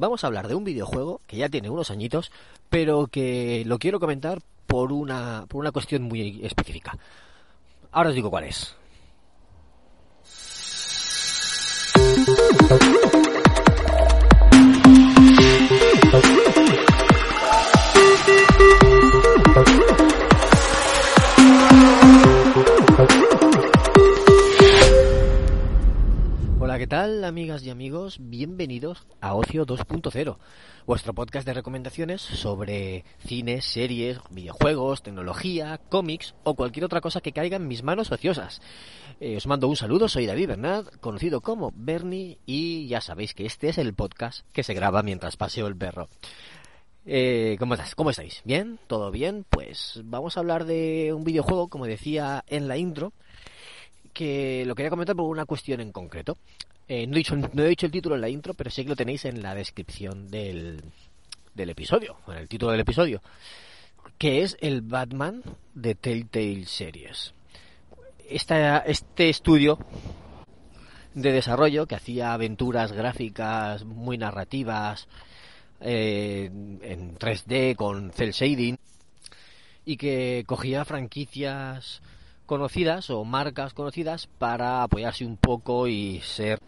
vamos a hablar de un videojuego que ya tiene unos añitos, pero que lo quiero comentar por una, por una cuestión muy específica. Ahora os digo cuál es. Tal, amigas y amigos? Bienvenidos a Ocio 2.0, vuestro podcast de recomendaciones sobre cines, series, videojuegos, tecnología, cómics o cualquier otra cosa que caiga en mis manos ociosas. Eh, os mando un saludo, soy David Bernard, conocido como Bernie, y ya sabéis que este es el podcast que se graba mientras paseo el perro. Eh, ¿cómo, estás? ¿Cómo estáis? ¿Bien? ¿Todo bien? Pues vamos a hablar de un videojuego, como decía en la intro, que lo quería comentar por una cuestión en concreto. Eh, no, he dicho, no he dicho el título en la intro, pero sí que lo tenéis en la descripción del, del episodio, en el título del episodio, que es el Batman de Telltale Series. Esta, este estudio de desarrollo que hacía aventuras gráficas muy narrativas eh, en 3D con cel shading y que cogía franquicias conocidas o marcas conocidas para apoyarse un poco y ser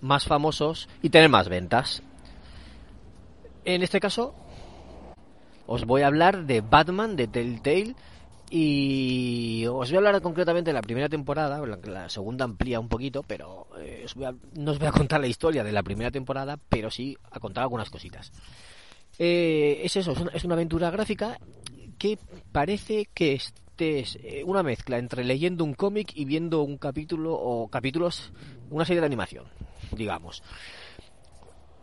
más famosos y tener más ventas. En este caso, os voy a hablar de Batman de Telltale y os voy a hablar concretamente de la primera temporada, la segunda amplía un poquito, pero eh, no os voy a contar la historia de la primera temporada, pero sí a contar algunas cositas. Eh, es eso, es una, aventura gráfica que parece que es eh, una mezcla entre leyendo un cómic y viendo un capítulo o capítulos, una serie de animación digamos.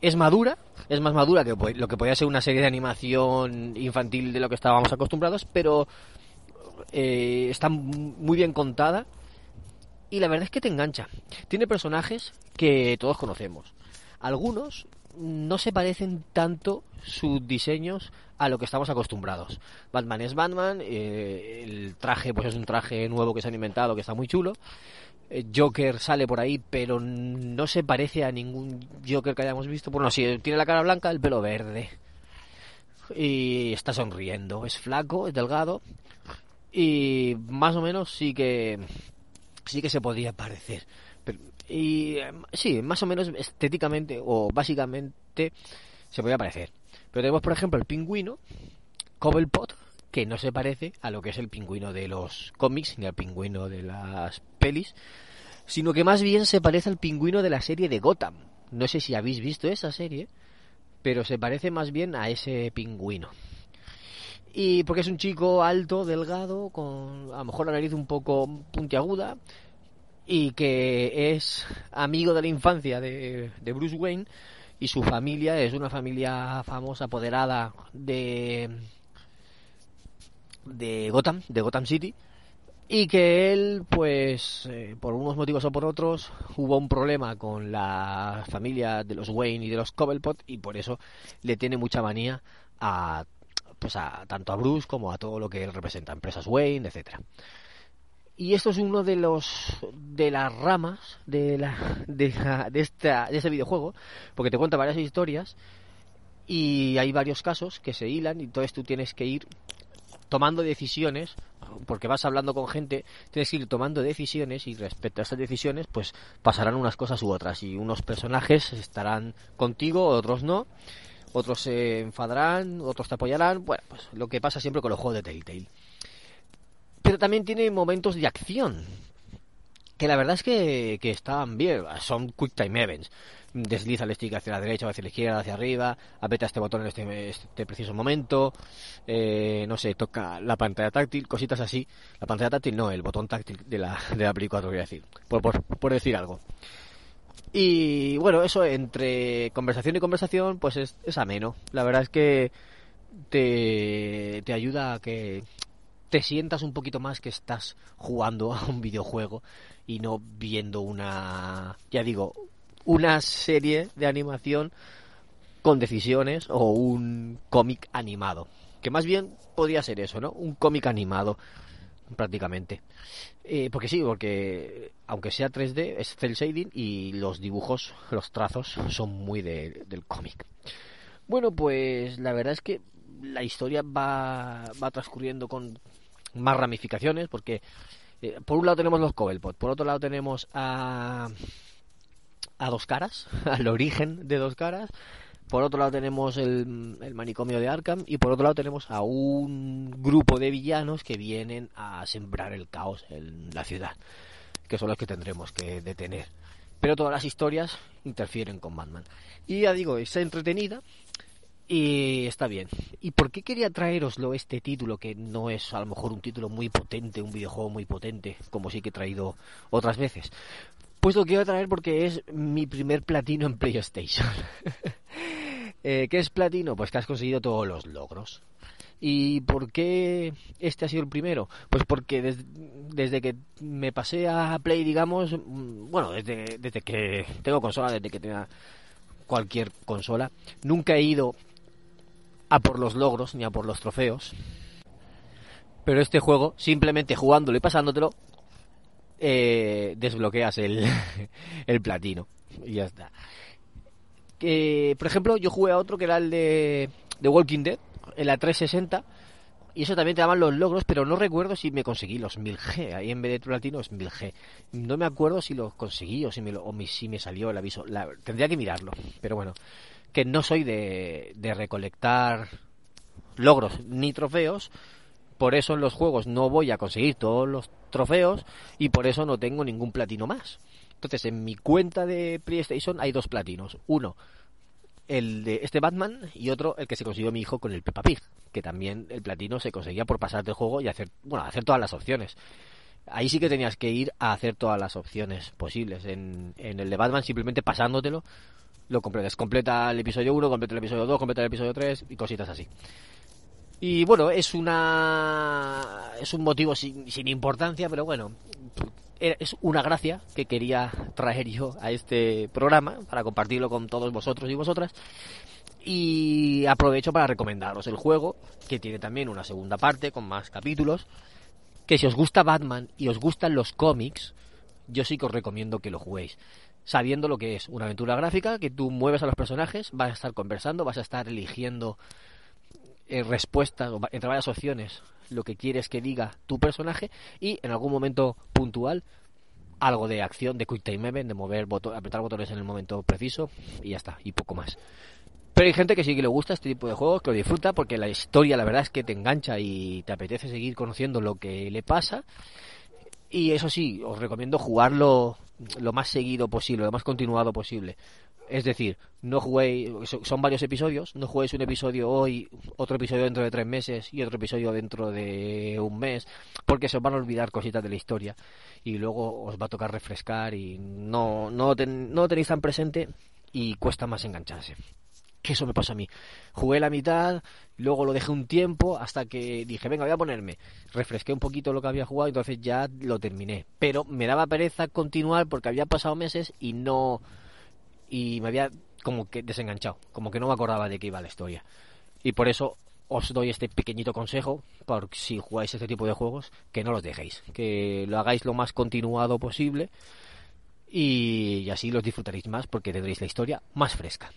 Es madura, es más madura que lo que podía ser una serie de animación infantil de lo que estábamos acostumbrados, pero eh, está muy bien contada y la verdad es que te engancha. Tiene personajes que todos conocemos. Algunos no se parecen tanto sus diseños a lo que estamos acostumbrados. Batman es Batman, eh, el traje pues es un traje nuevo que se han inventado que está muy chulo. Eh, Joker sale por ahí, pero no se parece a ningún Joker que hayamos visto. Bueno, sí, tiene la cara blanca, el pelo verde. Y está sonriendo. Es flaco, es delgado. Y más o menos sí que sí que se podría parecer. Y sí, más o menos estéticamente o básicamente se podría parecer. Pero tenemos, por ejemplo, el pingüino, Cobblepot, que no se parece a lo que es el pingüino de los cómics ni al pingüino de las pelis, sino que más bien se parece al pingüino de la serie de Gotham. No sé si habéis visto esa serie, pero se parece más bien a ese pingüino. Y porque es un chico alto, delgado, con a lo mejor la nariz un poco puntiaguda, y que es amigo de la infancia de, de Bruce Wayne, y su familia es una familia famosa, apoderada de de Gotham, de Gotham City, y que él, pues, eh, por unos motivos o por otros, hubo un problema con la familia de los Wayne y de los Cobblepot, y por eso le tiene mucha manía a, pues, a tanto a Bruce como a todo lo que él representa, empresas Wayne, etcétera. Y esto es uno de los de las ramas de la de, esta, de este videojuego, porque te cuenta varias historias y hay varios casos que se hilan y entonces tú tienes que ir tomando decisiones, porque vas hablando con gente, tienes que ir tomando decisiones y respecto a esas decisiones, pues pasarán unas cosas u otras y unos personajes estarán contigo, otros no, otros se enfadarán, otros te apoyarán, bueno, pues lo que pasa siempre con los juegos de Telltale. Pero también tiene momentos de acción, que la verdad es que, que estaban bien, son quick time events desliza el stick hacia la derecha o hacia la izquierda, hacia arriba, aprieta este botón en este, este preciso momento, eh, no sé, toca la pantalla táctil, cositas así. La pantalla táctil no, el botón táctil de la, de la Play 4, voy a decir, por, por, por decir algo. Y bueno, eso entre conversación y conversación, pues es, es ameno. La verdad es que te, te ayuda a que te sientas un poquito más que estás jugando a un videojuego y no viendo una, ya digo, una serie de animación con decisiones o un cómic animado. Que más bien podría ser eso, ¿no? Un cómic animado, prácticamente. Eh, porque sí, porque aunque sea 3D, es cel shading y los dibujos, los trazos son muy del cómic. Bueno, pues la verdad es que la historia va, va transcurriendo con más ramificaciones, porque eh, por un lado tenemos los Cobblepot, por otro lado tenemos a, a Dos Caras, al origen de Dos Caras, por otro lado tenemos el, el, manicomio de Arkham y por otro lado tenemos a un grupo de villanos que vienen a sembrar el caos en la ciudad, que son los que tendremos que detener. Pero todas las historias interfieren con Batman. Y ya digo, es entretenida, y está bien. ¿Y por qué quería traeroslo este título, que no es a lo mejor un título muy potente, un videojuego muy potente, como sí que he traído otras veces? Pues lo quiero traer porque es mi primer platino en PlayStation. eh, ¿Qué es platino? Pues que has conseguido todos los logros. ¿Y por qué este ha sido el primero? Pues porque desde que me pasé a Play, digamos, mm, bueno, desde, desde que tengo consola, desde que tenga cualquier consola, nunca he ido a por los logros ni a por los trofeos. Pero este juego, simplemente jugándolo y pasándotelo, eh, desbloqueas el, el platino. Y ya está. por ejemplo, yo jugué a otro que era el de, de Walking Dead, en la 360. Y eso también te daban los logros, pero no recuerdo si me conseguí los 1000G. Ahí en vez de platino es 1000G. No me acuerdo si los conseguí o si me, o si me salió el aviso. La, tendría que mirarlo. Pero bueno, que no soy de, de recolectar logros ni trofeos, por eso en los juegos no voy a conseguir todos los trofeos y por eso no tengo ningún platino más. Entonces, en mi cuenta de PlayStation hay dos platinos. Uno, el de este Batman y otro, el que se consiguió mi hijo con el Peppa Pig, que también el platino se conseguía por pasarte el juego y hacer, bueno, hacer todas las opciones. Ahí sí que tenías que ir a hacer todas las opciones posibles. En, en el de Batman simplemente pasándotelo lo completas. Completa el episodio 1, completa el episodio 2, completa el episodio 3 y cositas así. Y bueno, es una es un motivo sin, sin importancia, pero bueno, es una gracia que quería traer yo a este programa para compartirlo con todos vosotros y vosotras. Y aprovecho para recomendaros el juego, que tiene también una segunda parte con más capítulos. Que si os gusta Batman y os gustan los cómics, yo sí que os recomiendo que lo juguéis sabiendo lo que es una aventura gráfica, que tú mueves a los personajes, vas a estar conversando, vas a estar eligiendo eh, respuestas, entre varias opciones, lo que quieres que diga tu personaje, y en algún momento puntual, algo de acción, de quick time event, de mover apretar botones en el momento preciso, y ya está, y poco más. Pero hay gente que sí que le gusta este tipo de juegos, que lo disfruta, porque la historia la verdad es que te engancha y te apetece seguir conociendo lo que le pasa. Y eso sí, os recomiendo jugarlo lo más seguido posible, lo más continuado posible. Es decir, no juguéis, son varios episodios, no juguéis un episodio hoy, otro episodio dentro de tres meses y otro episodio dentro de un mes, porque se os van a olvidar cositas de la historia y luego os va a tocar refrescar y no, no, no lo tenéis tan presente y cuesta más engancharse que eso me pasó a mí. Jugué la mitad, luego lo dejé un tiempo hasta que dije, venga, voy a ponerme. Refresqué un poquito lo que había jugado, y entonces ya lo terminé. Pero me daba pereza continuar porque había pasado meses y no... Y me había como que desenganchado, como que no me acordaba de qué iba la historia. Y por eso os doy este pequeñito consejo, por si jugáis este tipo de juegos, que no los dejéis, que lo hagáis lo más continuado posible y así los disfrutaréis más porque tendréis la historia más fresca.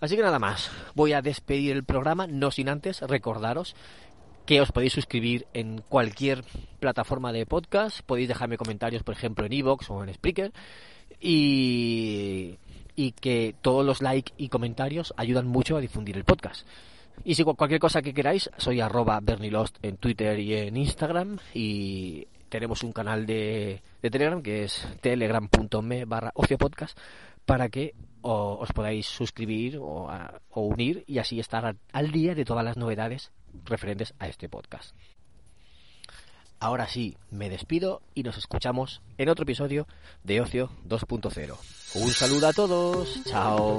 Así que nada más, voy a despedir el programa, no sin antes recordaros que os podéis suscribir en cualquier plataforma de podcast, podéis dejarme comentarios, por ejemplo, en Evox o en Spreaker, y, que todos los likes y comentarios ayudan mucho a difundir el podcast. Y si cualquier cosa que queráis, soy arroba bernilost en Twitter y en Instagram, y tenemos un canal de, Telegram que es telegram.me barra para que os podáis suscribir o, unir y así estar al día de todas las novedades referentes a este podcast. Ahora sí, me despido y nos escuchamos en otro episodio de Ocio 2.0. Un saludo a todos, chao.